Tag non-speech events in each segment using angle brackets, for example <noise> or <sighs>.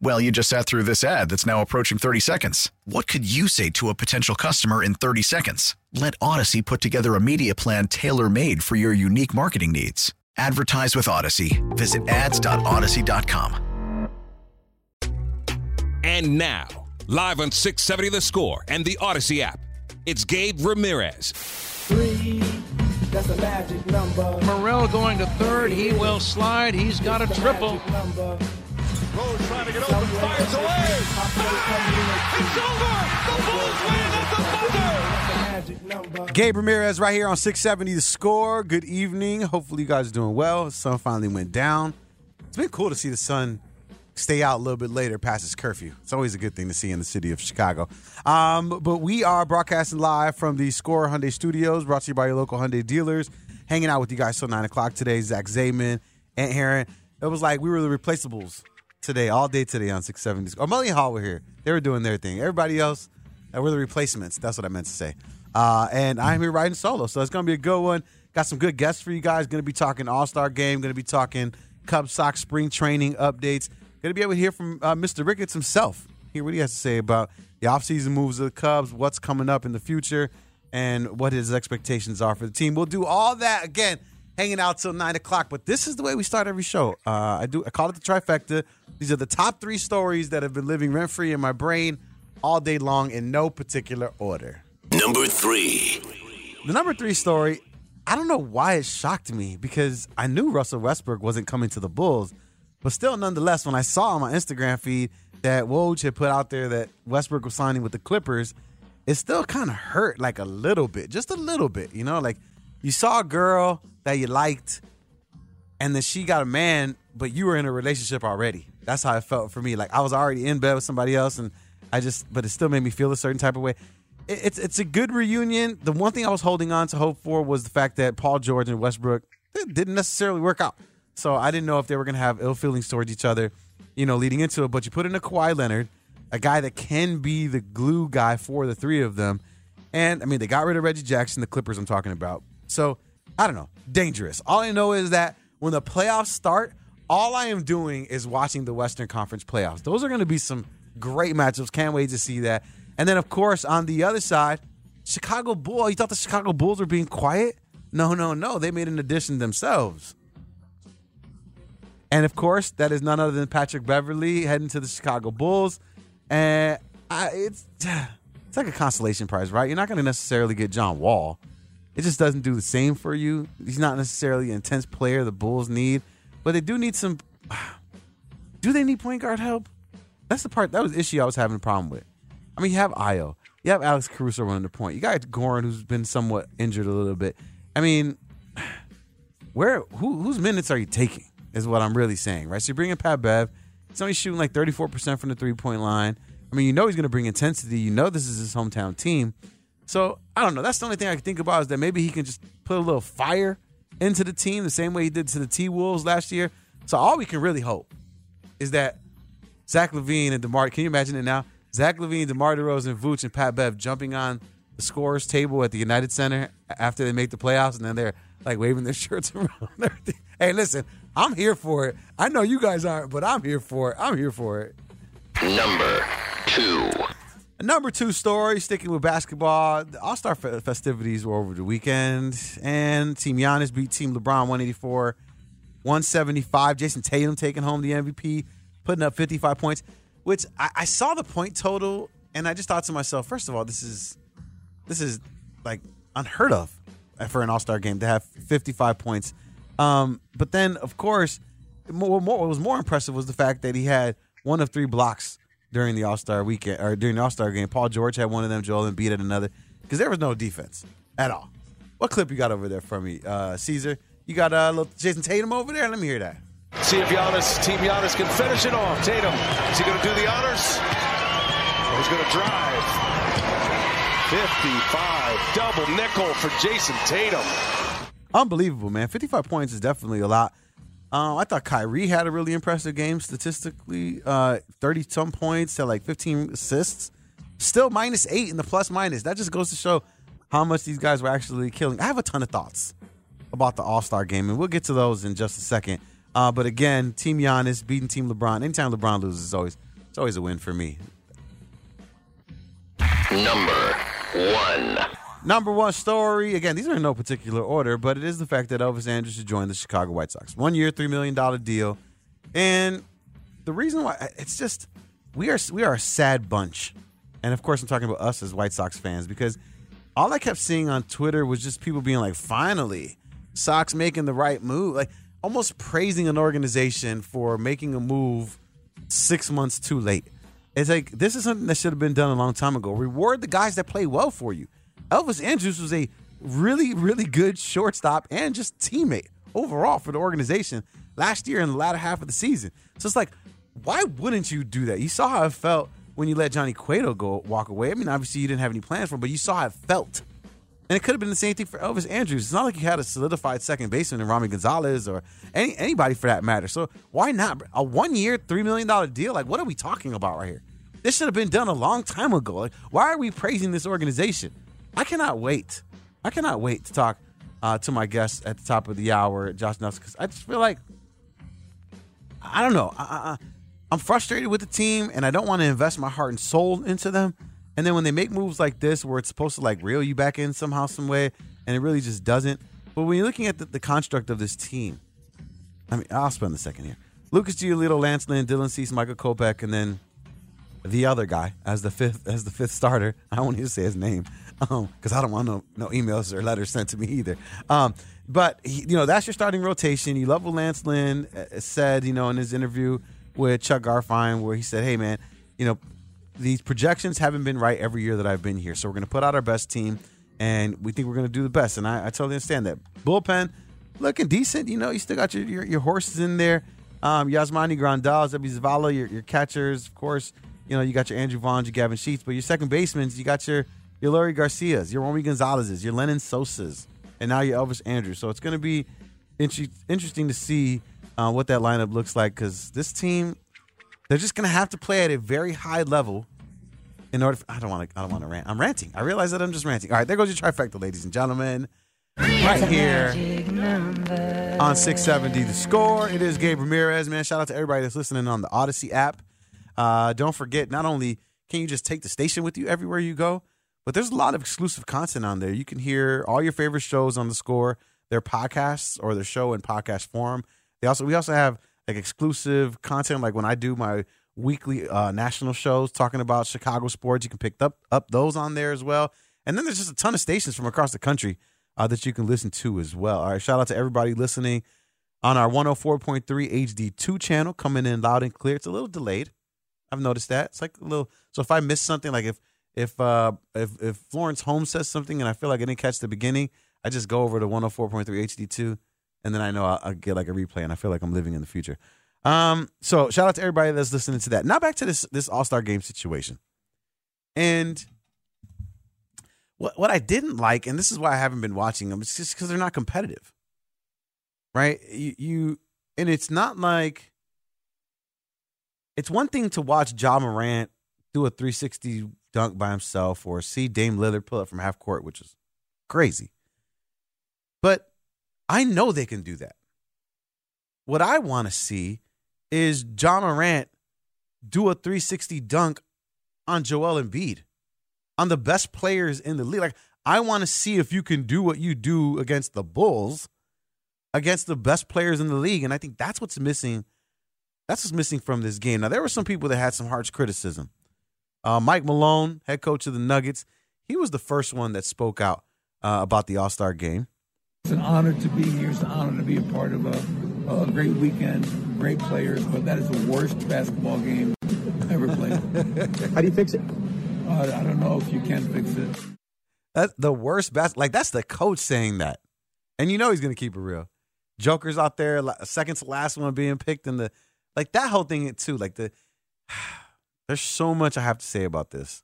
Well, you just sat through this ad that's now approaching 30 seconds. What could you say to a potential customer in 30 seconds? Let Audacy put together a media plan tailor made for your unique marketing needs. Advertise with Audacy. Visit ads.audacy.com. And now, live on 670 The Score and the Audacy app, it's Gabe Ramirez. Three, that's a magic number. Morrell going to third. He will slide. He's got a triple. Rose trying to get open, fires away. It's over. The Bulls win buzzer. Gabe Ramirez right here on 670 The Score. Good evening. Hopefully you guys are doing well. The sun finally went down. It's been cool to see the sun stay out a little bit later past its curfew. It's always a good thing to see in the city of Chicago. Um, but we are broadcasting live from the Score Hyundai Studios, brought to you by your local Hyundai dealers. Hanging out with you guys till 9 o'clock today. Zach Zaidman, Ant Heron. It was like we were the replaceables today, all day today on 670. Oh, Melly Hall were here. They were doing their thing. Everybody else, uh, we're the replacements. That's what I meant to say. Uh, and I'm here riding solo, so it's going to be a good one. Got some good guests for you guys. Going to be talking All Star Game. Going to be talking Cub Sox spring training updates. Going to be able to hear from uh, Mr. Ricketts himself. Hear what he has to say about the offseason moves of the Cubs, what's coming up in the future, and what his expectations are for the team. We'll do all that again, hanging out till nine o'clock. But this is the way we start every show. Uh, I do. I call it the trifecta. These are the top three stories that have been living rent free in my brain all day long in no particular order. Number three. The number three story, I don't know why it shocked me because I knew Russell Westbrook wasn't coming to the Bulls, but still, nonetheless, when I saw on my Instagram feed that Woj had put out there that Westbrook was signing with the Clippers, it still kind of hurt like a little bit, just a little bit, you know, like you saw a girl that you liked, and then she got a man, but you were in a relationship already. That's how it felt for me. Like I was already in bed with somebody else, and I just, but it still made me feel a certain type of way. It- It's it's a good reunion. The one thing I was holding on to hope for was the fact that Paul George and Westbrook didn't necessarily work out. So I didn't know if they were going to have ill feelings towards each other, you know, leading into it. But you put in a Kawhi Leonard, a guy that can be the glue guy for the three of them. And I mean, they got rid of Reggie Jackson, the Clippers I'm talking about. So I don't know. Dangerous. All I know is that when the playoffs start, all I am doing is watching the Western Conference playoffs. Those are going to be some great matchups. Can't wait to see that. And then, of course, on the other side, Chicago Bull. You thought the Chicago Bulls were being quiet? No, no, no. They made an addition themselves. And of course, that is none other than Patrick Beverley heading to the Chicago Bulls. And I, it's <sighs> it's like a consolation prize, right? You're not going to necessarily get John Wall. It just doesn't do the same for you. He's not necessarily an intense player the Bulls need, but they do need some. <sighs> Do they need point guard help? That's the part. That was the issue I was having a problem with. I mean, you have Ayo, you have Alex Caruso running the point. You got Goran, who's been somewhat injured a little bit. I mean, <sighs> where who whose minutes are you taking? Is what I'm really saying, right? So you bring in Pat Bev. He's only shooting like 34% from the three point line. I mean, you know he's going to bring intensity. You know this is his hometown team. So I don't know. That's the only thing I can think about is that maybe he can just put a little fire into the team the same way he did to the T Wolves last year. So all we can really hope is that Zach LaVine and DeMar. Can you imagine it now? Zach LaVine, DeMar DeRozan, Vooch, and Pat Bev jumping on the scorers table at the United Center after they make the playoffs, and then they're like waving their <laughs> shirts around. Hey, listen, I'm here for it. I know you guys aren't, but I'm here for it. I'm here for it. Number two. Number two story, sticking with basketball. The All Star festivities were over the weekend, and Team Giannis beat Team LeBron 184 175. Jayson Tatum taking home the MVP, putting up 55 points, which I, I saw the point total, and I just thought to myself, first of all, this is this is like unheard of. for an All Star game to have 55 points. Um, but then, of course, more, what was more impressive was the fact that he had one of three blocks during the All Star weekend or during the All Star game. Paul George had one of them. Joel Embiid had another because there was no defense at all. What clip you got over there from me, uh, Caesar? You got uh, little Jayson Tatum over there? Let me hear that. See if Giannis, Team Giannis can finish it off. Tatum, is he going to do the honors? Or he's going to drive. 55, double nickel for Jayson Tatum. Unbelievable, man. 55 points is definitely a lot. Um, I thought Kyrie had a really impressive game statistically. Uh, 30 some points, to like 15 assists. Still minus eight in the plus minus. That just goes to show how much these guys were actually killing. I have a ton of thoughts about the All Star game, and we'll get to those in just a second. Uh, but again, Team Giannis beating Team LeBron. Anytime LeBron loses, it's always it's always a win for me. Number one. Number one story. Again, these are in no particular order, but it is the fact that Elvis Andrus has joined the Chicago White Sox. One year, three million dollar deal, and the reason why it's just we are we are a sad bunch, and of course I'm talking about us as White Sox fans because all I kept seeing on Twitter was just people being like, "Finally, Sox making the right move," like almost praising an organization for making a move six months too late. It's like this is something that should have been done a long time ago. Reward the guys that play well for you. Elvis Andrus was a really, really good shortstop and just teammate overall for the organization last year in the latter half of the season. So it's like, why wouldn't you do that? You saw how it felt when you let Johnny Cueto go walk away. I mean, obviously you didn't have any plans for him, but you saw how it felt. And it could have been the same thing for Elvis Andrus. It's not like you had a solidified second baseman in Romy Gonzalez or any anybody for that matter. So why not a one year, three million dollar deal? Like, what are we talking about right here? This should have been done a long time ago. Like, why are we praising this organization? I cannot wait. I cannot wait to talk uh, to my guests at the top of the hour, Josh Nelson, because I just feel like I don't know. I, I'm frustrated with the team, and I don't want to invest my heart and soul into them. And then when they make moves like this, where it's supposed to like reel you back in somehow, some way, and it really just doesn't. But when you're looking at the, the construct of this team, I mean, I'll spend a second here. Lucas Giolito, Lance Lynn, Dylan Cease, Michael Kopech, and then the other guy as the fifth as the fifth starter. <laughs> I won't even say his name because <laughs> um, I don't want no no emails or letters sent to me either. Um, but he, you know that's your starting rotation. You love what Lance Lynn uh, said, you know, in his interview with Chuck Garfien, where he said, "Hey, man, you know, these projections haven't been right every year that I've been here, so we're going to put out our best team, and we think we're going to do the best." And I, I totally understand that. Bullpen looking decent. You know, you still got your your, your horses in there. Um, Yasmani Grandal, Seby Zavala, your, your catchers, of course. You know, you got your Andrew Vaughn, your Gavin Sheets, but your second basemen, you got your your Leury Garcias, your Romy Gonzalez's, your Lenyn Sosas, and now your Elvis Andrus. So it's going to be inter- interesting to see uh, what that lineup looks like because this team, they're just going to have to play at a very high level in order. For, I don't want to. I don't want to rant. I'm ranting. I realize that I'm just ranting. All right, there goes your trifecta, ladies and gentlemen. Right here on 670 The Score. It is Gabe Ramirez, man. Shout out to everybody that's listening on the Audacy app. Uh, don't forget, not only can you just take the station with you everywhere you go, but there's a lot of exclusive content on there. You can hear all your favorite shows on the score, their podcasts or their show in podcast form. They also we also have like exclusive content, like when I do my weekly uh, national shows talking about Chicago sports. You can pick up up those on there as well. And then there's just a ton of stations from across the country uh, that you can listen to as well. All right, shout out to everybody listening on our 104.3 HD2 channel, coming in loud and clear. It's a little delayed. I've noticed that. It's like a little. So if I miss something, like if if uh if if Laurence Holmes says something and I feel like I didn't catch the beginning, I just go over to 104.3 HD2, and then I know I'll, I'll get like a replay, and I feel like I'm living in the future. Um, so shout out to everybody that's listening to that. Now back to this this All Star Game situation, and what what I didn't like, and this is why I haven't been watching them, it's just because they're not competitive, right? You, you and it's not like it's one thing to watch Ja Morant do a 360 dunk by himself or see Dame Lillard pull up from half court, which is crazy. But I know they can do that. What I want to see is John Morant do a 360 dunk on Joel Embiid, on the best players in the league. Like, I want to see if you can do what you do against the Bulls, against the best players in the league. And I think that's what's missing that's what's missing from this game. Now, there were some people that had some harsh criticism. Uh, Mike Malone, head coach of the Nuggets, he was the first one that spoke out uh, about the All Star game. It's an honor to be here. It's an honor to be a part of a, a great weekend, great players, but that is the worst basketball game ever played. <laughs> How do you fix it? Uh, I don't know if you can fix it. That's the worst bas Like that's the coach saying that, and you know he's gonna keep it real. Joker's out there, la- second to last one being picked, and the like that whole thing too. Like the there's so much I have to say about this.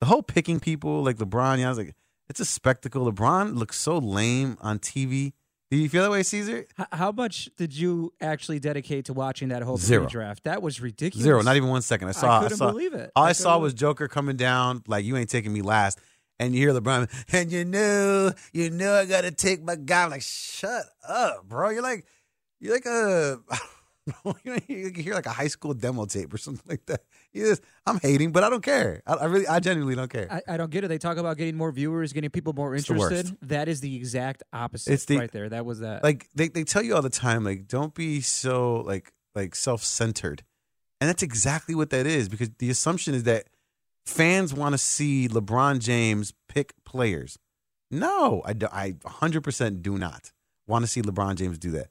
The whole picking people like LeBron. Yeah, I was like, it's a spectacle. LeBron looks so lame on TV. Do you feel that way, Caesar? H- How much did you actually dedicate to watching that whole Zero. draft? That was ridiculous. Zero, not even one second. I saw. I couldn't saw, believe it. All I, I saw was Joker coming down like you ain't taking me last, and you hear LeBron, and you know, you know, I gotta take my guy. I'm like, shut up, bro. You're like, you're like a, <laughs> you hear like a high school demo tape or something like that. Just, I'm hating, but I don't care. I, I really, I genuinely don't care. I, I don't get it. They talk about getting more viewers, getting people more It's the worst. interested. That is the exact opposite. It's the- right there. That was that. like they, they tell you all the time like don't be so like like self-centered and that's exactly what that is because the assumption is that fans want to see lebron james pick players no i, do, I 100% do not want to see lebron james do that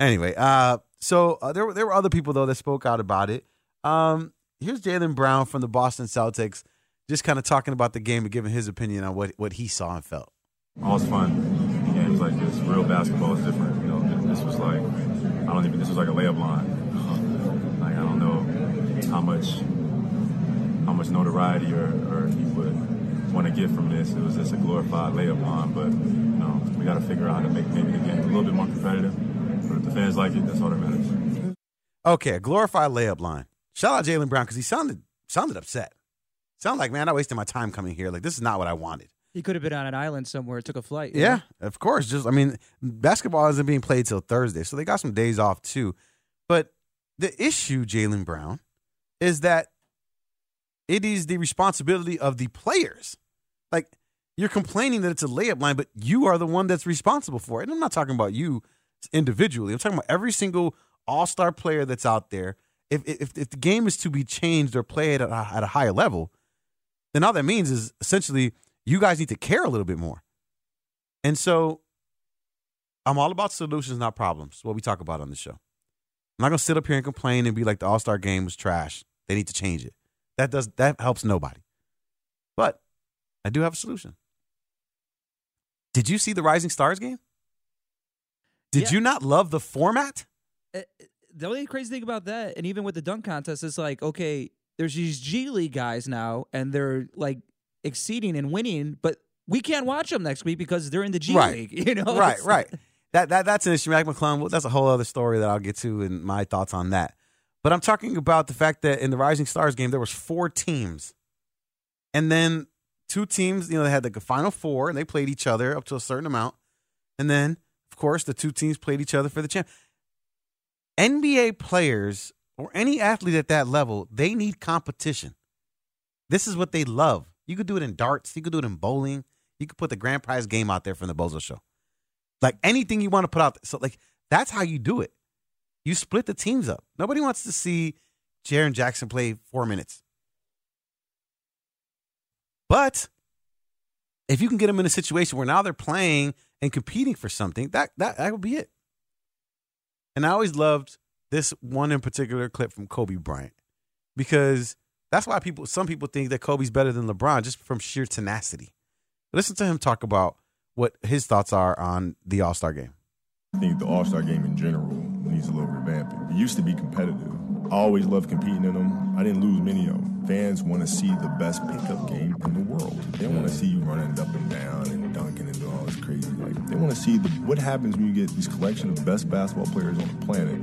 anyway uh so uh, there, were, there were other people though that spoke out about it um here's jaylen brown from the boston celtics just kind of talking about the game and giving his opinion on what, what he saw and felt it's fun. Games like this, real basketball is different. You know, this was like, I don't even, this was like a layup line. Like, I don't know how much, how much notoriety or, or he would want to get from this. It was just a glorified layup line, but, you know, we got to figure out how to make maybe the game a little bit more competitive. But if the fans like it, that's all that matters. Okay, a glorified layup line. Shout out Jaylen Brown because he sounded sounded upset. Sounded like, man, I wasted my time coming here. Like this is not what I wanted. he could have been on an island somewhere, took a flight. Yeah, know? of course. Just I mean, basketball isn't being played till Thursday, so they got some days off too. But the issue, Jaylen Brown, is that it is the responsibility of the players. Like you're complaining that it's a layup line, but you are the one that's responsible for it. And I'm not talking about you individually. I'm talking about every single All Star player that's out there. If, if if the game is to be changed or played at a, at a higher level, then all that means is essentially you guys need to care a little bit more. And so I'm all about solutions, not problems. What we talk about on the show. I'm not gonna sit up here and complain and be like the All Star game was trash. They need to change it. That does that helps nobody. But I do have a solution. Did you see the Rising Stars game? Did Yeah. you not love the format? Uh, The only crazy thing about that, and even with the dunk contest, is like, okay, there's these G League guys now, and they're like exceeding and winning, but we can't watch them next week because they're in the G right. League. <laughs> You know, right, It's- right. That that that's an issue. Mac McClung. Well, that's a whole other story that I'll get to and my thoughts on that. But I'm talking about the fact that in the Rising Stars game there was four teams, and then two teams. You know, they had like a final four, and they played each other up to a certain amount, and then of course the two teams played each other for the champ. NBA players or any athlete at that level, they need competition. This is what they love. You could do it in darts. You could do it in bowling. You could put the grand prize game out there from the Bozo Show. Like anything you want to put out. So like that's how you do it. You split the teams up. Nobody wants to see Jaren Jackson play four minutes. But if you can get them in a situation where now they're playing and competing for something, that that that would be it. And I always loved this one in particular clip from Kobe Bryant because that's why people some people think that Kobe's better than LeBron just from sheer tenacity. Listen to him talk about what his thoughts are on the All Star game. I think the All Star game in general needs a little revamping. It used to be competitive. I always loved competing in them. I didn't lose many of them. Fans want to see the best pickup game in the world. They want to see you running up and down and dunking and doing all this crazy. Like they want to see the, what happens when you get this collection of best basketball players on the planet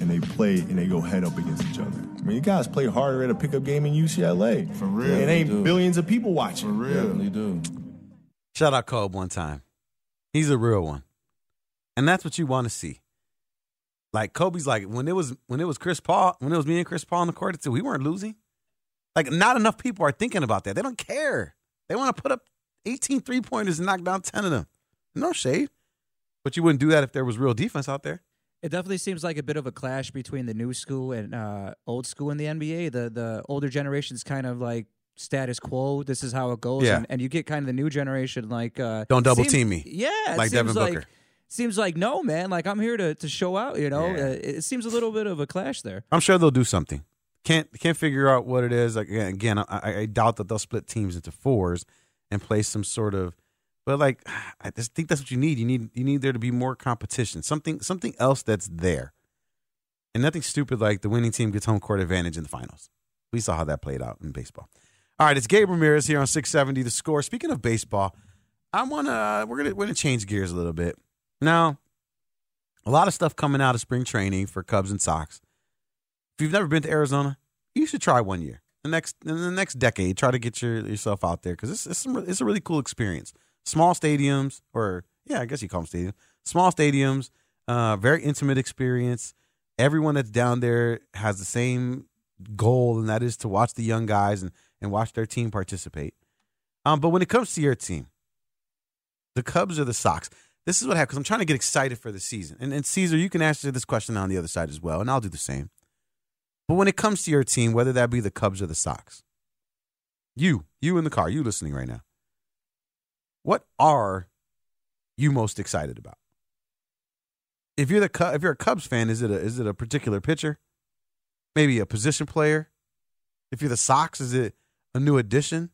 and they play and they go head up against each other. I mean, you guys play harder at a pickup game in UCLA. For real, It ain't do. billions of people watching. For real, Definitely do. Shout out Kobe one time. He's a real one. And that's what you want to see. Like Kobe's like when it was when it was Chris Paul, when it was me and Chris Paul on the court, it's- we weren't losing. Like not enough people are thinking about that. They don't care. They want to put up 18 three-pointers and knock down 10 of them. No shade. But you wouldn't do that if there was real defense out there. It definitely seems like a bit of a clash between the new school and uh, old school in the NBA. The the older generation's kind of like status quo. This is how it goes. Yeah. And, and you get kind of the new generation like uh, Don't double seems- team me. Yeah, Like Devin like, Booker. Seems like no man. Like I'm here to to show out. You know, Yeah. uh, it seems a little bit of a clash there. I'm sure they'll do something. Can't can't figure out what it is. Like again, I- I doubt that they'll split teams into fours and play some sort of. But like, <sighs> I just think that's what you need. You need you need there to be more competition. Something something else that's there, and nothing stupid like the winning team gets home court advantage in the finals. We saw how that played out in baseball. All right, it's Gabe Ramirez here on 670 The Score. Speaking of baseball, I wanna we're gonna we're gonna change gears a little bit now. A lot of stuff coming out of spring training for Cubs and Sox. If you've never been to Arizona, you should try one year. The next in the next decade, try to get your, yourself out there because it's it's, some- it's a really cool experience. Small stadiums, or yeah, I guess you call them stadiums. Small stadiums, uh, very intimate experience. Everyone that's down there has the same goal, and that is to watch the young guys and, and watch their team participate. Um, but when it comes to your team, the Cubs or the Sox, this is what happens. I'm trying to get excited for the season. And, and Caesar, you can answer this question on the other side as well, and I'll do the same. But when it comes to your team, whether that be the Cubs or the Sox, you, you in the car, you listening right now, what are you most excited about? If you're the if you're a Cubs fan, is it a is it a particular pitcher? Maybe a position player? If you're the Sox, is it a new addition?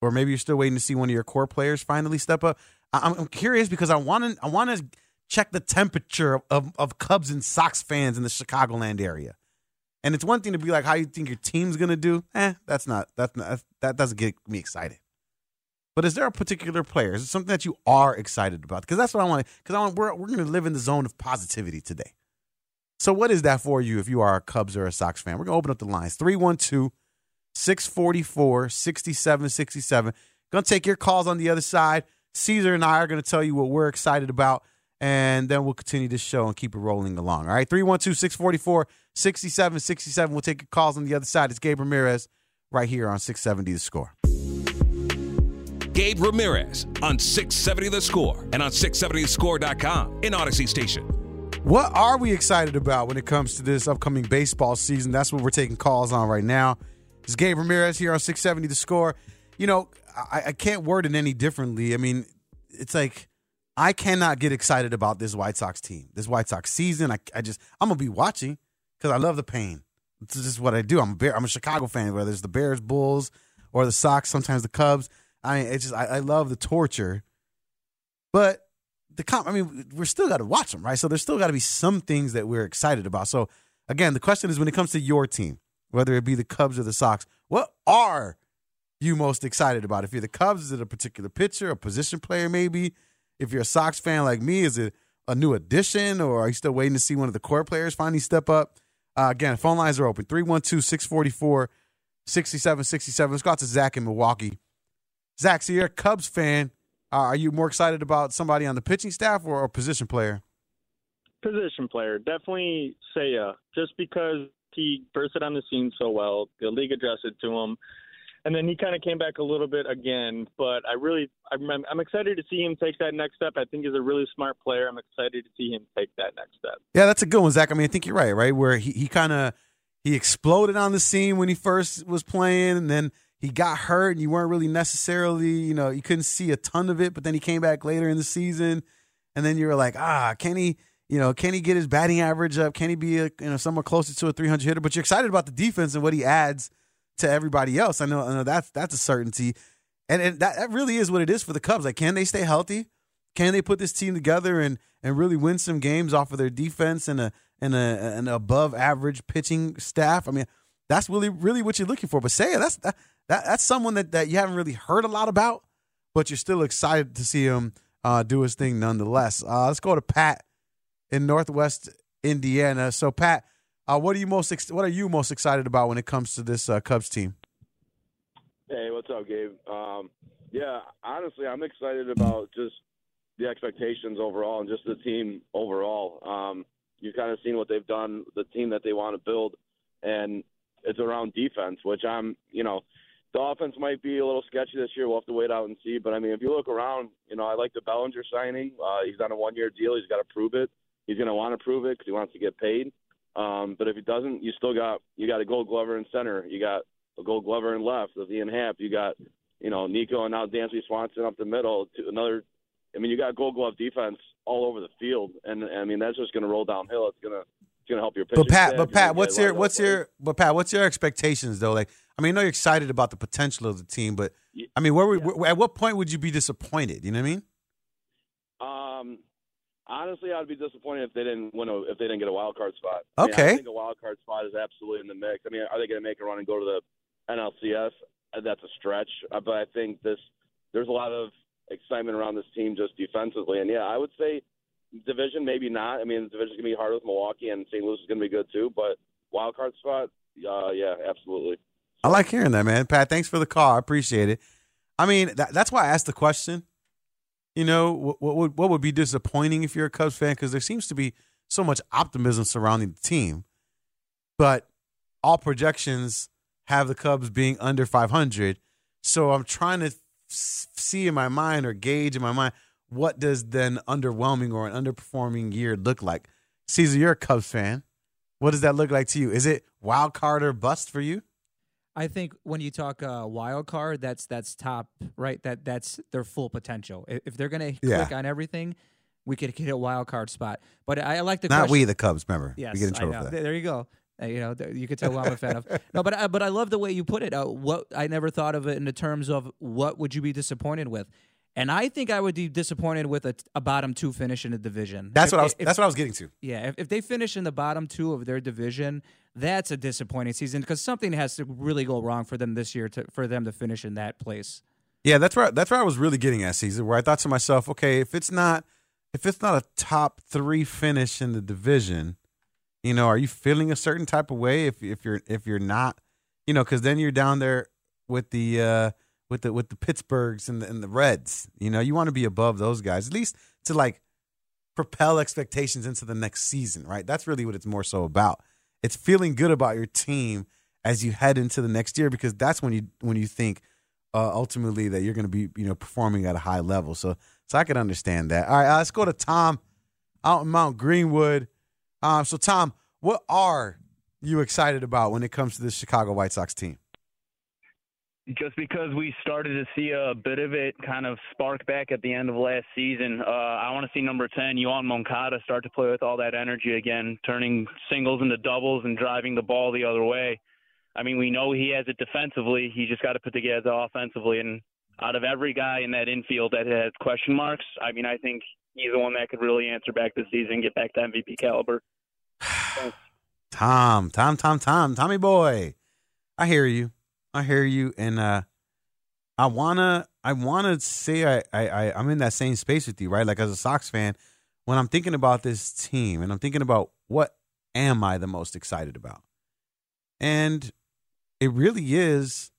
Or maybe you're still waiting to see one of your core players finally step up. I- I'm, I'm curious because I want to I want to check the temperature of, of Cubs and Sox fans in the Chicagoland area. And it's one thing to be like, how you think your team's gonna do? Eh, that's not that's not that doesn't get me excited. But is there a particular player? Is it something that you are excited about? Because that's what I want. Because I want we're we're gonna live in the zone of positivity today. So what is that for you if you are a Cubs or a Sox fan? We're gonna open up the lines 312 644 6767. Gonna take your calls on the other side. Caesar and I are gonna tell you what we're excited about, and then we'll continue this show and keep it rolling along. All right, 312 644 6767. We'll take your calls on the other side. It's Gabe Ramirez right here on 670 The Score. Gabe Ramirez on 670 The Score and on 670thescore.com in Audacy Station. What are we excited about when it comes to this upcoming baseball season? That's what we're taking calls on right now. It's Gabe Ramirez here on 670 The Score. You know, I, I can't word it any differently. I mean, it's like I cannot get excited about this White Sox team, this White Sox season. I, I just, I'm to be watching because I love the pain. This is what I do. I'm a Bear, I'm a Chicago fan, whether it's the Bears, Bulls, or the Sox, sometimes the Cubs. I mean, it's just, I, I love the torture. But the comp, I mean, we're still got to watch them, right? So there's still got to be some things that we're excited about. So again, the question is when it comes to your team, whether it be the Cubs or the Sox, what are you most excited about? If you're the Cubs, is it a particular pitcher, a position player, maybe? If you're a Sox fan like me, is it a new addition, or are you still waiting to see one of the core players finally step up? Uh, again, phone lines are open 312 644 6767. Let's go out to Zach in Milwaukee. Zach, so you're a Cubs fan. Uh, are you more excited about somebody on the pitching staff or a position player? Position player, definitely Seiya, just because he bursted on the scene so well. The league addressed it to him, and then he kind of came back a little bit again. But I really, I'm, I'm excited to see him take that next step. I think he's a really smart player. I'm excited to see him take that next step. Yeah, that's a good one, Zach. I mean, I think you're right, right? Where he, he kind of he exploded on the scene when he first was playing, and then he got hurt, and you weren't really necessarily, you know, you couldn't see a ton of it. But then he came back later in the season, and then you were like, ah, can he, you know, can he get his batting average up? Can he be, a, you know, somewhere closer to a 300 hitter? But you're excited about the defense and what he adds to everybody else. I know, I know that's that's a certainty, and, and that that really is what it is for the Cubs. Like, can they stay healthy? Can they put this team together and and really win some games off of their defense and a and a an above average pitching staff? I mean, that's really really what you're looking for. But say that's that, that that's someone that that you haven't really heard a lot about, but you're still excited to see him uh, do his thing nonetheless. Uh, let's go to Pat in Northwest Indiana. So Pat, uh, what are you most ex- what are you most excited about when it comes to this uh, Cubs team? Hey, what's up, Gabe? Um, yeah, honestly, I'm excited about just the expectations overall and just the team overall. Um, you've kind of seen what they've done, the team that they want to build, and it's around defense, which I'm, you know, the offense might be a little sketchy this year. We'll have to wait out and see. But I mean, if you look around, you know, I like the Bellinger signing. Uh, he's on a one-year deal. He's got to prove it. He's going to want to prove it because he wants to get paid. Um, but if he doesn't, you still got you got a Gold Glover in center. You got a Gold Glover in left with Ian Happ. You got you know Nico and now Dansby Swanson up the middle. To another, I mean, you got Gold Glove defense all over the field, and I mean that's just going to roll downhill. It's gonna it's to help your pitching. But Pat, but Pat, gonna what's get a lot your what's your but Pat, what's your expectations though? Like, I mean, I know you're excited about the potential of the team, but I mean, where, would where at what point would you be disappointed? You know what I mean? Honestly, I'd be disappointed if they didn't win a if they didn't get a wild card spot. I mean, Okay. I think a wild card spot is absolutely in the mix. I mean, are they going to make a run and go to the NLCS? That's a stretch, but I think this there's a lot of excitement around this team just defensively, and yeah, I would say division maybe not. I mean, the division's going to be hard with Milwaukee, and St. Louis is going to be good too. But wild card spot, uh, yeah, absolutely. I like hearing that, man. Pat, thanks for the call. I appreciate it. I mean, that, that's why I asked the question. You know, what, what would what would be disappointing if you're a Cubs fan? Because there seems to be so much optimism surrounding the team, but all projections have the Cubs being under 500. So I'm trying to see in my mind or gauge in my mind what does then underwhelming or an underperforming year look like. Caesar, you're a Cubs fan. What does that look like to you? Is it wild card or bust for you? I think when you talk uh, wild card, that's that's top right. That that's their full potential. If, they're gonna Yeah. click on everything, we could hit a wild card spot. But I, I like the Not question- we, the Cubs. Remember, Yes, we get in trouble for that. There you go. Uh, you know, you could tell who I'm a fan of. <laughs> No, but I, but I love the way you put it. Uh, what I never thought of it in the terms of what would you be disappointed with, and I think I would be disappointed with a, a bottom two finish in the division. That's If- what I was. if- that's what I was getting to. yeah, if, if they finish in the bottom two of their division, that's a disappointing season because something has to really go wrong for them this year to for them to finish in that place. Yeah, that's where that's where I was really getting at, Caesar. Where I thought to myself, okay, if it's not if it's not a top three finish in the division, you know, are you feeling a certain type of way if if you're if you're not, you know, because then you're down there with the uh with the with the Pittsburghs and the, and the Reds. You know, you want to be above those guys at least to like propel expectations into the next season, right? That's really what it's more so about. It's feeling good about your team as you head into the next year because that's when you when you think uh, ultimately that you're going to be you know performing at a high level. So so I can understand that. All right, uh, let's go to Tom out in Mount Greenwood. Um, so Tom, what are you excited about when it comes to the Chicago White Sox team? Just because we started to see a bit of it kind of spark back at the end of last season. Uh, I want to see number 10, Yoán Moncada, start to play with all that energy again, turning singles into doubles and driving the ball the other way. I mean, we know he has it defensively. He just got to put together offensively. And out of every guy in that infield that has question marks, I mean, I think he's the one that could really answer back this season, get back to MVP caliber. <sighs> Tom, Tom, Tom, Tom, Tommy boy. I hear you. I hear you. And uh I wanna I wanna say I, I, I'm in that same space with you, right? Like as a Sox fan, when I'm thinking about this team and I'm thinking about what am I the most excited about? And it really is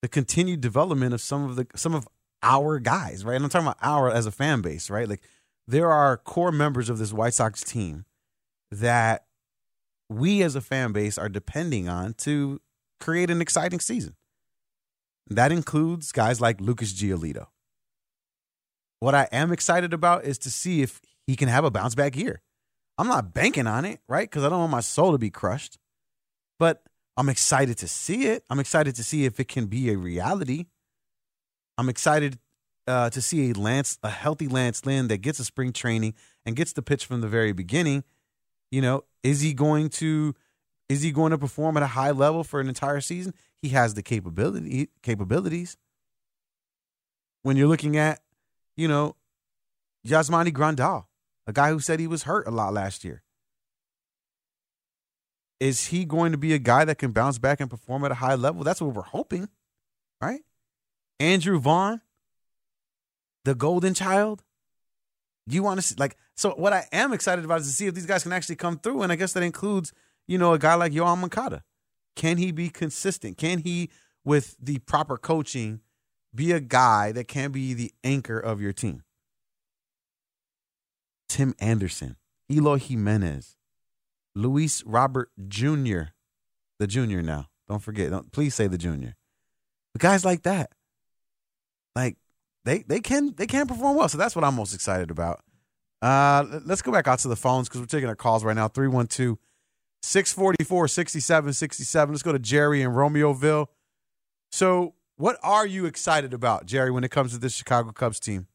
the continued development of some of the some of our guys, right? And I'm talking about our as a fan base, right? Like there are core members of this White Sox team that we as a fan base are depending on to create an exciting season. That includes guys like Lucas Giolito. What I am excited about is to see if he can have a bounce back year. I'm not banking on it, right? Because I don't want my soul to be crushed. But I'm excited to see it. I'm excited to see if it can be a reality. I'm excited uh, to see a Lance, a healthy Lance Lynn that gets a spring training and gets the pitch from the very beginning. You know, is he going to is he going to perform at a high level for an entire season? He has the capability capabilities. When you're looking at, you know, Yasmani Grandal, a guy who said he was hurt a lot last year. Is he going to be a guy that can bounce back and perform at a high level? That's what we're hoping, right? Andrew Vaughn, the golden child. You want to see, like, so what I am excited about is to see if these guys can actually come through. And I guess that includes, you know, a guy like Yoán Moncada. Can he be consistent? Can he, with the proper coaching, be a guy that can be the anchor of your team? Tim Anderson, Eloy Jimenez, Luis Robert Jr., the junior now. Don't forget. Don't please say the junior. But guys like that, like they they can they can perform well. So that's what I'm most excited about. Uh, let's go back out to the phones because we're taking our calls right now. 312 644 67 67. Let's go to Jerry in Romeoville. So, what are you excited about, Jerry, when it comes to this Chicago Cubs team?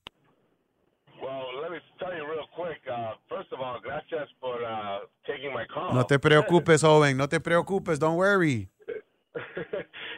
Well, let me tell you real quick. Uh, first of all, gracias for uh, taking my call. No te preocupes, joven. No te preocupes. Don't worry. <laughs>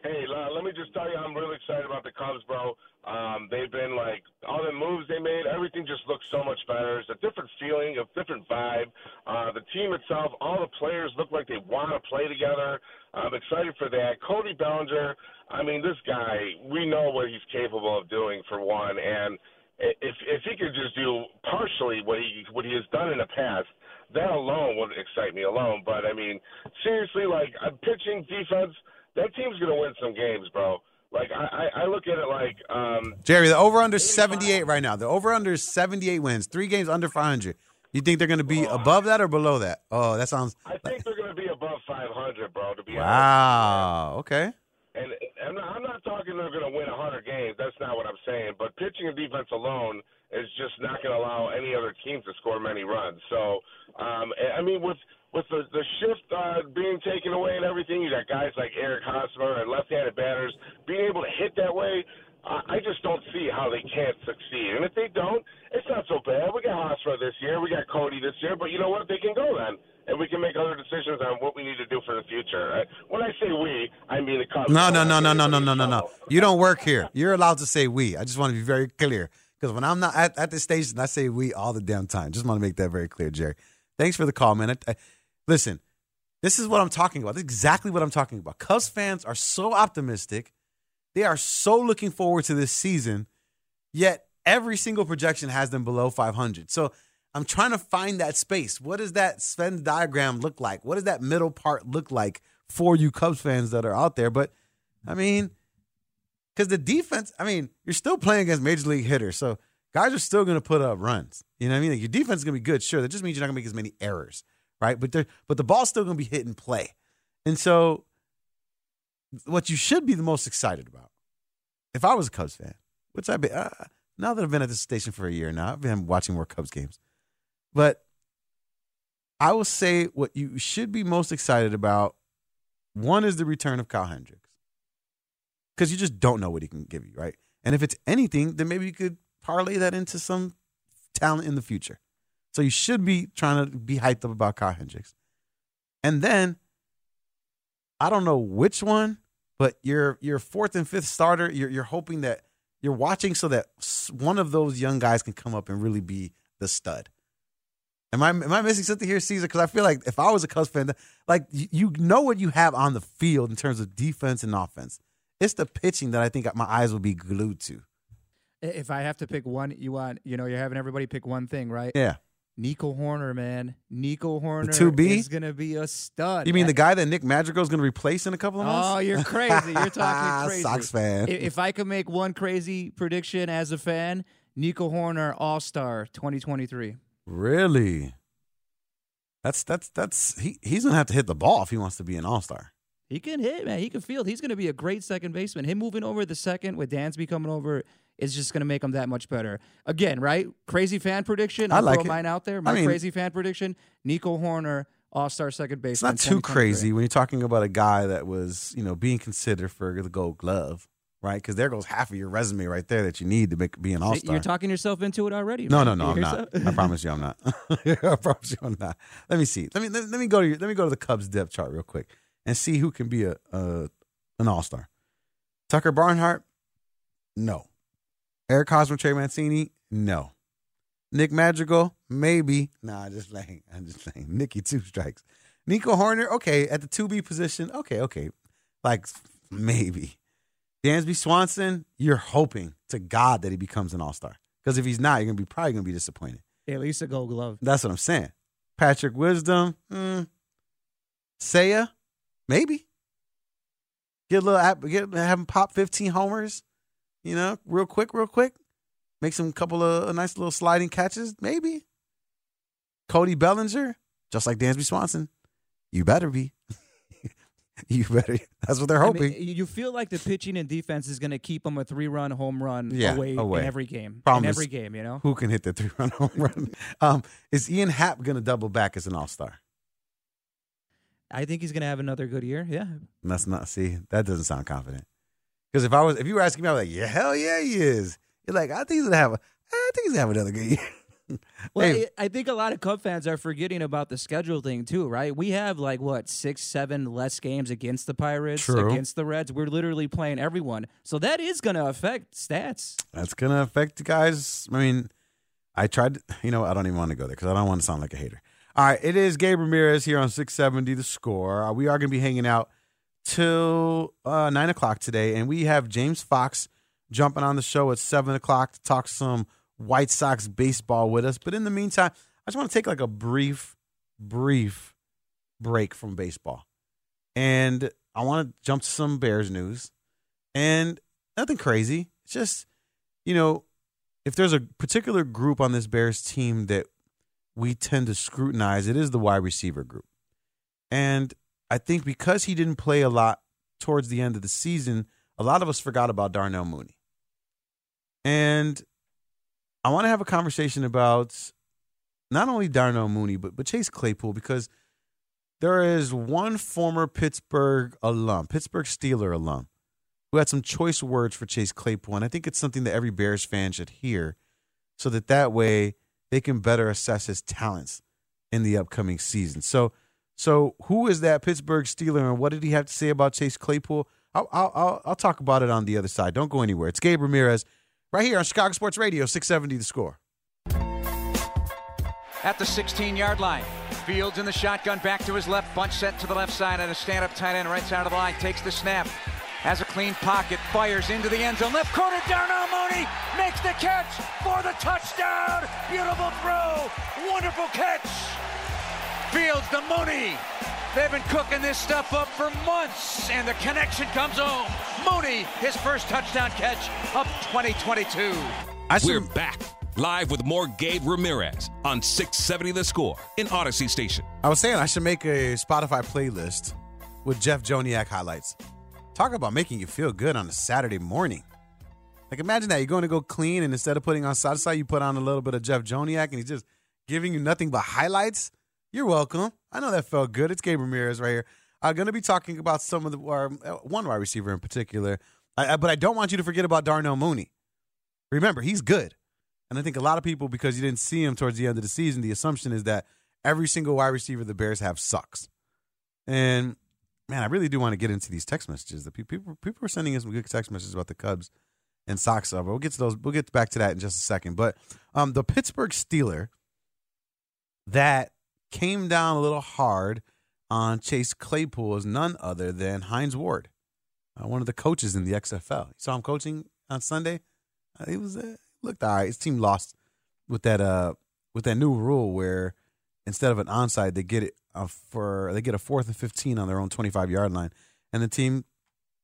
hey, uh, let me just tell you, I'm really excited about the Cubs, bro. Um, they've been like all the moves they made, everything just looks so much better. It's a different feeling, a different vibe. Uh, the team itself, all the players look like they want to play together. I'm excited for that. Cody Bellinger, I mean, this guy, we know what he's capable of doing for one, and if if he could just do partially what he what he has done in the past, that alone would excite me alone. But I mean, seriously, like pitching defense, that team's gonna win some games, bro. Like I, I look at it like um, Jerry, the over under 78 right now. The over under is 78 wins, three games under 500. You think they're going to be above that or below that? Oh, that sounds. I think they're going to be above 500, bro. To be honest. Wow. Okay. And, and I'm not talking they're going to win 100 games. That's not what I'm saying. But pitching and defense alone is just not going to allow any other team to score many runs. So, um, I mean, with with the the shift uh, being taken away and everything, you got guys like Eric Hosmer and left-handed batters being able to hit that way. I just don't see how they can't succeed. And if they don't, it's not so bad. We got Hosmer this year, we got Cody this year, but you know what? They can go then and we can make other decisions on what we need to do for the future. When I say we, I mean the Cubs. No, no, no, no, no, no, no, no, no. You don't work here. You're allowed to say we. I just want to be very clear because when I'm not at, at this station, I say we all the damn time. Just want to make that very clear, Jerry. Thanks for the call, man. I, I, listen, this is what I'm talking about. This is exactly what I'm talking about. Cubs fans are so optimistic. They are so looking forward to this season, yet every single projection has them below 500. So I'm trying to find that space. What does that Sven diagram look like? What does that middle part look like for you Cubs fans that are out there? But I mean, because the defense, I mean, you're still playing against major league hitters, so guys are still going to put up runs. You know what I mean? Like your defense is going to be good, sure. That just means you're not going to make as many errors, right? But but the ball's still going to be hit and play. And so, what you should be the most excited about, if I was a Cubs fan, which I've been, uh, now that I've been at this station for a year now, I've been watching more Cubs games. But I will say what you should be most excited about one is the return of Kyle Hendricks. Because you just don't know what he can give you, right? And if it's anything, then maybe you could parlay that into some talent in the future. So you should be trying to be hyped up about Kyle Hendricks. And then I don't know which one, but your your fourth and fifth starter, you're you're hoping that you're watching so that one of those young guys can come up and really be the stud. Am I am I missing something here, Caesar? Because I feel like if I was a Cubs fan, like you know what you have on the field in terms of defense and offense. It's the pitching that I think my eyes will be glued to. If I have to pick one, you want you know you're having everybody pick one thing, right? Yeah. Nico Hoerner, man. Nico Hoerner two B is gonna be a stud. You mean the guy that Nick Madrigal is gonna replace in a couple of months? Oh, you're crazy. You're talking <laughs> crazy. Sox fan. If, I could make one crazy prediction as a fan, Nico Hoerner All Star 2023. Really? That's that's that's he he's gonna have to hit the ball if he wants to be an all star. He can hit, man. He can field. He's gonna be a great second baseman. Him moving over the second with Dansby coming over is just gonna make him that much better. Again, right? Crazy fan prediction. I I'll like throw it. mine out there. My I mean- crazy fan prediction: Nico Hoerner, All Star second It's not too crazy when you're talking about a guy that was you know being considered for the Gold Glove, right? Because there goes half of your resume right there that you need to make be an all star. You're talking yourself into it already. No, no, no, I'm not. I <laughs> promise you, I'm not. <laughs> I promise you, I'm not. Let me see. Let me let, let me go to your, let me go to the Cubs depth chart real quick and see who can be a, a an all star. Tucker Barnhart, no. Eric Hosmer, Trey Mancini, no. Nick Madrigal, maybe. Nah, just playing. <laughs> I'm just playing. Nicky two strikes. Nico Hoerner, okay, at the two B position, okay, okay, like maybe. Dansby Swanson, you're hoping to God that he becomes an all star. Because if he's not, you're gonna be probably gonna be disappointed. At least a Gold Glove. That's what I'm saying. Patrick Wisdom, mm, Seiya, maybe. Get a little, app- get have him pop 15 homers, you know, real quick, real quick. Make some couple of a nice little sliding catches, maybe. Cody Bellinger, just like Dansby Swanson, you better be. <laughs> you better. That's what they're I hoping. mean, you feel like the pitching and defense is going to keep them a three-run home run Yeah, away, away. in every game. Problem in every game, you know. Who can hit the three run <laughs> home run? Um, is Ian Happ going to double back as an all star? I think he's going to have another good year. Yeah. Let's not see. That doesn't sound confident. Because if I was, if you were asking me, I was like, yeah, hell yeah, he is. You're like, I think he's gonna have a, I think he's gonna have another good year. <laughs> Well, Hey. I think a lot of Cub fans are forgetting about the schedule thing too, right? We have like what six, seven less games against the Pirates, True. against the Reds. We're literally playing everyone, so that is going to affect stats. That's gonna affect the guys. I mean, I tried. You know, I don't even want to go there because I don't want to sound like a hater. All right, it is Gabe Ramirez here on 670 The Score. Uh, we are gonna be hanging out till uh, nine o'clock today, and we have James Fox jumping on the show at seven o'clock to talk some White Sox baseball with us. But in the meantime, I just want to take like a brief, brief break from baseball, and I want to jump to some Bears news, and nothing crazy. It's just you know, if there's a particular group on this Bears team that we tend to scrutinize, it is the wide receiver group. And I think because he didn't play a lot towards the end of the season, a lot of us forgot about Darnell Mooney. And I want to have a conversation about not only Darnell Mooney, but, but Chase Claypool, because there is one former Pittsburgh alum, Pittsburgh Steeler alum, who had some choice words for Chase Claypool. And I think it's something that every Bears fan should hear so that that way they can better assess his talents in the upcoming season. So, so who is that Pittsburgh Steeler and what did he have to say about Chase Claypool? I'll, I'll, I'll, talk about it on the other side. Don't go anywhere. It's Gabe Ramirez right here on Chicago Sports Radio, 670 The Score. at the 16 yard line. Fields in the shotgun back to his left, bunch set to the left side, and a stand up tight end right side of the line takes the snap. Has a clean pocket, fires into the end zone. Left corner, Darnell Mooney makes the catch for the touchdown. Beautiful throw, wonderful catch. Fields the Mooney. They've been cooking this stuff up for months, and the connection comes home. Mooney, his first touchdown catch of 2022. We're back live with more Gabe Ramirez on 670 The Score in Audacy Station. I was saying I should make a Spotify playlist with Jeff Joniak highlights. Talk about making you feel good on a Saturday morning. Like imagine that you're going to go clean, and instead of putting on salsa, you put on a little bit of Jeff Joniak, and he's just giving you nothing but highlights. You're welcome. I know that felt good. It's Gabe Ramirez right here. I'm going to be talking about some of the uh, one wide receiver in particular, I, I, but I don't want you to forget about Darnell Mooney. Remember, he's good, and I think a lot of people because you didn't see him towards the end of the season, the assumption is that every single wide receiver the Bears have sucks. And man, I really do want to get into these text messages. The people people, are sending us some good text messages about the Cubs and Sox stuff. We'll get to those. We'll get back to that in just a second. But um, the Pittsburgh Steeler that came down a little hard on Chase Claypool is none other than Hines Ward, uh, one of the coaches in the XFL. You saw him coaching on Sunday. Uh, he was uh, looked all right. His team lost with that uh with that new rule where instead of an onside they get it uh, for they get a fourth and fifteen on their own twenty five yard line, and the team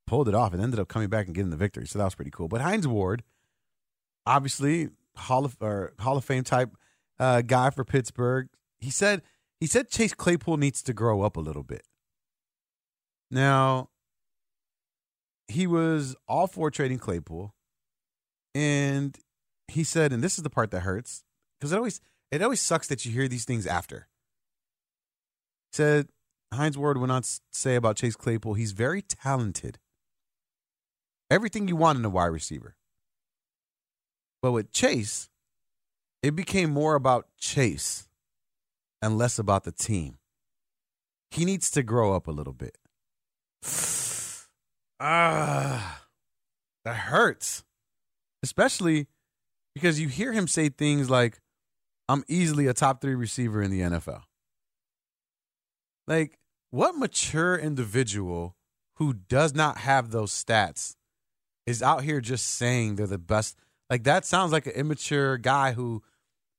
pulled it off and ended up coming back and getting the victory. So that was pretty cool. But Hines Ward, obviously Hall of or Hall of Fame type uh, guy for Pittsburgh. He said he said Chase Claypool needs to grow up a little bit. Now, he was all for trading Claypool, and he said, and this is the part that hurts because it always it always sucks that you hear these things after. Said Hines Ward on to say about Chase Claypool, he's very talented. Everything you want in a wide receiver. But with Chase, it became more about Chase and less about the team. He needs to grow up a little bit. <sighs> Ah, that hurts. Especially because you hear him say things like, I'm easily a top three receiver in the NFL. Like, what mature individual who does not have those stats is out here just saying they're the best? Like, that sounds like an immature guy who,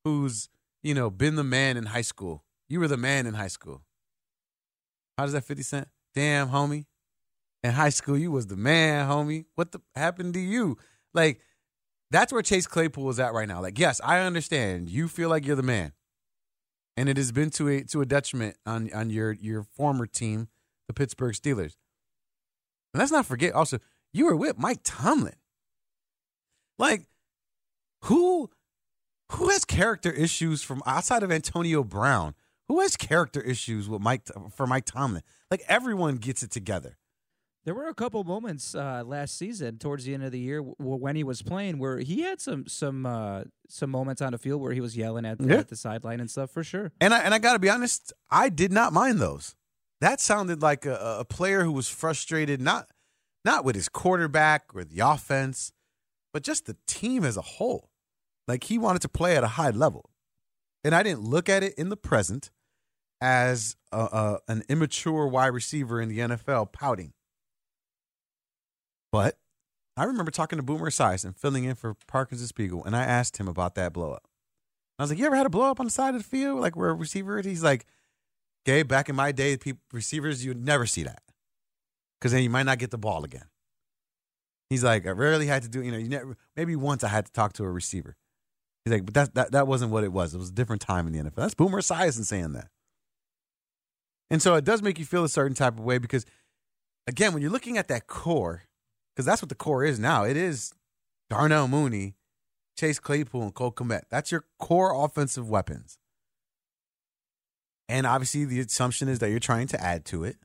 who's, you know, been the man in high school. You were the man in high school. How does that 50 Cent? Damn, homie. In high school, you was the man, homie. What the happened to you? Like, that's where Chase Claypool is at right now. Like, yes, I understand. You feel like you're the man. And it has been to a to a detriment on on your your former team, the Pittsburgh Steelers. And let's not forget also, you were with Mike Tomlin. Like, who who has character issues from outside of Antonio Brown? Who has character issues with Mike for Mike Tomlin? Like everyone gets it together. There were a couple moments uh, last season, towards the end of the year, w- when he was playing, where he had some some uh, some moments on the field where he was yelling at, Yeah. at the sideline and stuff for sure. And I and I got to be honest, I did not mind those. That sounded like a, a player who was frustrated, not not with his quarterback or the offense, but just the team as a whole. Like he wanted to play at a high level, and I didn't look at it in the present as a, a, an immature wide receiver in the NFL pouting. But I remember talking to Boomer Esiason, filling in for Parkins and Spiegel, and I asked him about that blow up. I was like, "You ever had a blow up on the side of the field, like where a receiver?" is?" He's like, "Gabe, back in my day, receivers, you would never see that because then you might not get the ball again." He's like, "I rarely had to do, you know, you never, maybe once I had to talk to a receiver." He's like, "But that that that wasn't what it was. It was a different time in the NFL." That's Boomer Esiason saying that, and so it does make you feel a certain type of way because, again, when you're looking at that core, because that's what the core is now. It is Darnell Mooney, Chase Claypool, and Cole Kmet. That's your core offensive weapons. And obviously, the assumption is that you're trying to add to it.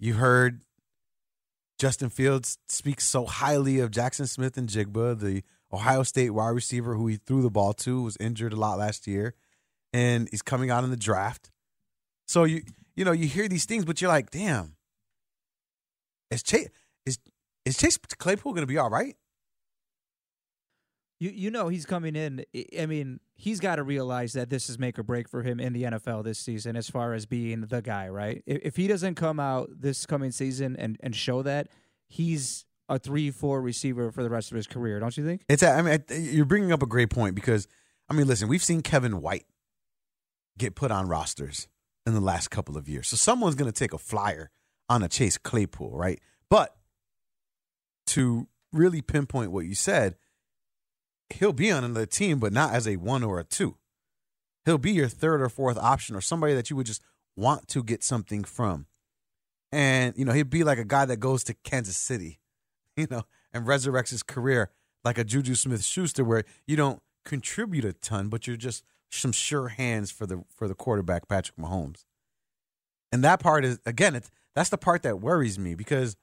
You heard Justin Fields speak so highly of Jaxon Smith-Njigba, the Ohio State wide receiver who he threw the ball to, was injured a lot last year, and he's coming out in the draft. So you you know you hear these things, but you're like, damn, is Chase is Chase Claypool going to be all right? You you know he's coming in. I- mean, he's got to realize that this is make or break for him in the NFL this season, as far as being the guy. Right? If, if he doesn't come out this coming season and and show that, he's a three four receiver for the rest of his career. Don't you think? It's I mean you're bringing up a great point because I mean listen, we've seen Kevin White get put on rosters in the last couple of years. So someone's going to take a flyer on a Chase Claypool, right? But to really pinpoint what you said, he'll be on another team but not as a 1 or a 2. He'll be your third or fourth option or somebody that you would just want to get something from. And you know, he'd be like a guy that goes to Kansas City <laughs> you know, and resurrects his career like a JuJu Smith-Schuster, where you don't contribute a ton, but you're just some sure hands for the for the quarterback, Patrick Mahomes. And that part is again, it's that's the part that worries me because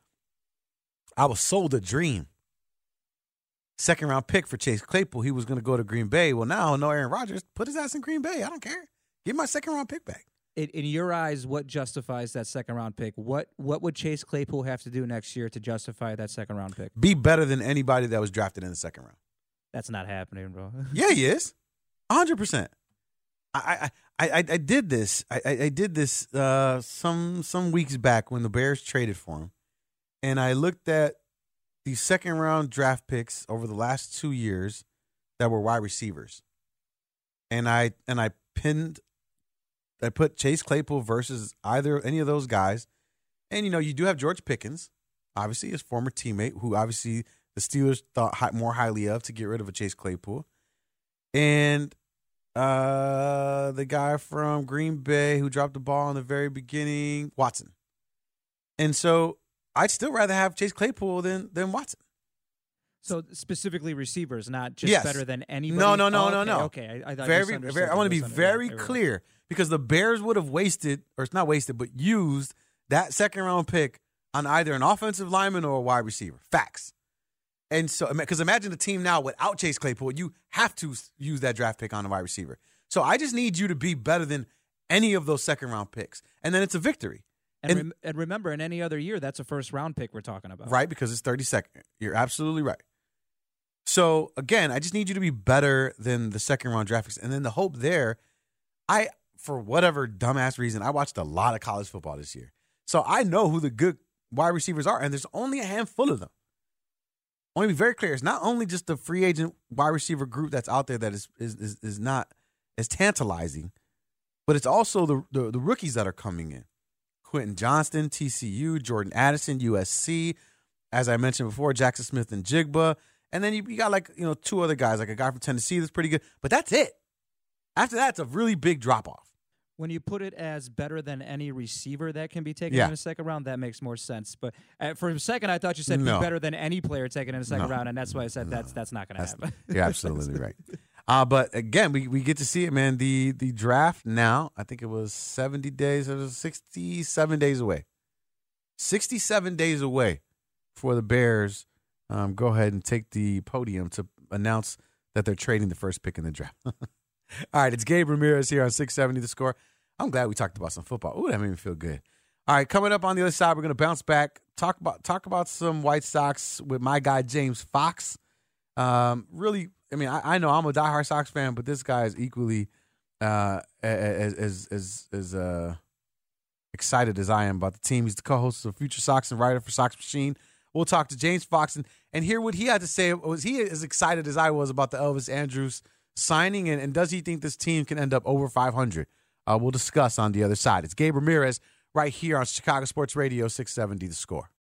I was sold a dream. Second round pick for Chase Claypool, he was going to go to Green Bay. Well, now no Aaron Rodgers. Put his ass in Green Bay. I don't care. Give my second round pick back. In, in your eyes, what justifies that second round pick? What what would Chase Claypool have to do next year to justify that second round pick? Be better than anybody that was drafted in the second round. That's not happening, bro. <laughs> Yeah, he is. hundred percent. I, I I I did this. I, I I did this uh, some some weeks back when the Bears traded for him, and I looked at the second round draft picks over the last two years that were wide receivers, and I and I pinned. I put Chase Claypool versus either any of those guys, and you know you do have George Pickens, obviously his former teammate, who obviously the Steelers thought more highly of to get rid of a Chase Claypool, and uh the guy from Green Bay who dropped the ball in the very beginning, Watson. And so I'd still rather have Chase Claypool than than Watson. So specifically receivers, not just Yes. better than anybody. No, no, no, Oh, no, okay, no. Okay, I, I, I very, very. I want to be very Yeah, right, right. clear because the Bears would have wasted, or it's not wasted, but used that second round pick on either an offensive lineman or a wide receiver. Facts. And so, because imagine the team now without Chase Claypool, you have to use that draft pick on a wide receiver. So I just need you to be better than any of those second round picks, and then it's a victory. And, rem- and remember, in any other year, that's a first round pick we're talking about. Right, because it's 30 second. You're absolutely right. So again, I just need you to be better than the second round draft picks. And then the hope there, I for whatever dumbass reason, I watched a lot of college football this year. So I know who the good wide receivers are, and there's only a handful of them. I want to be very clear. It's not only just the free agent wide receiver group that's out there that is is is, is not as tantalizing, but it's also the, the the rookies that are coming in. Quentin Johnston, TCU, Jordan Addison, USC. As I mentioned before, Jaxon Smith-Njigba. And then you, you got like, you know, two other guys, like a guy from Tennessee that's pretty good. But that's it. After that, it's a really big drop off. When you put it as better than any receiver that can be taken Yeah. in a second round, that makes more sense. But uh, for a second, I thought you said No. be better than any player taken in a second No. round, and that's why I said that's that's not going to happen. you're <laughs> absolutely right. Uh, but again, we, we get to see it, man. The the draft now, I think it was 70 days, it was 67 days away. 67 days away for the Bears. Um, go ahead and take the podium to announce that they're trading the first pick in the draft. <laughs> All right, it's Gabe Ramirez here on 670 The Score. I'm glad we talked about some football. Ooh, that made me feel good. All right, coming up on the other side, we're going to bounce back, talk about talk about some White Sox with my guy James Fox. Um, really, I mean, I, I know I'm a diehard Sox fan, but this guy is equally uh, as as as, as uh, excited as I am about the team. He's the co-host of Future Sox and writer for Sox Machine. We'll talk to James Fox and, and hear what he had to say. Was he as excited as I was about the Elvis Andrus signing, and, and does he think this team can end up over 500? Uh, we'll discuss on the other side. It's Gabe Ramirez right here on Chicago Sports Radio 670 The Score.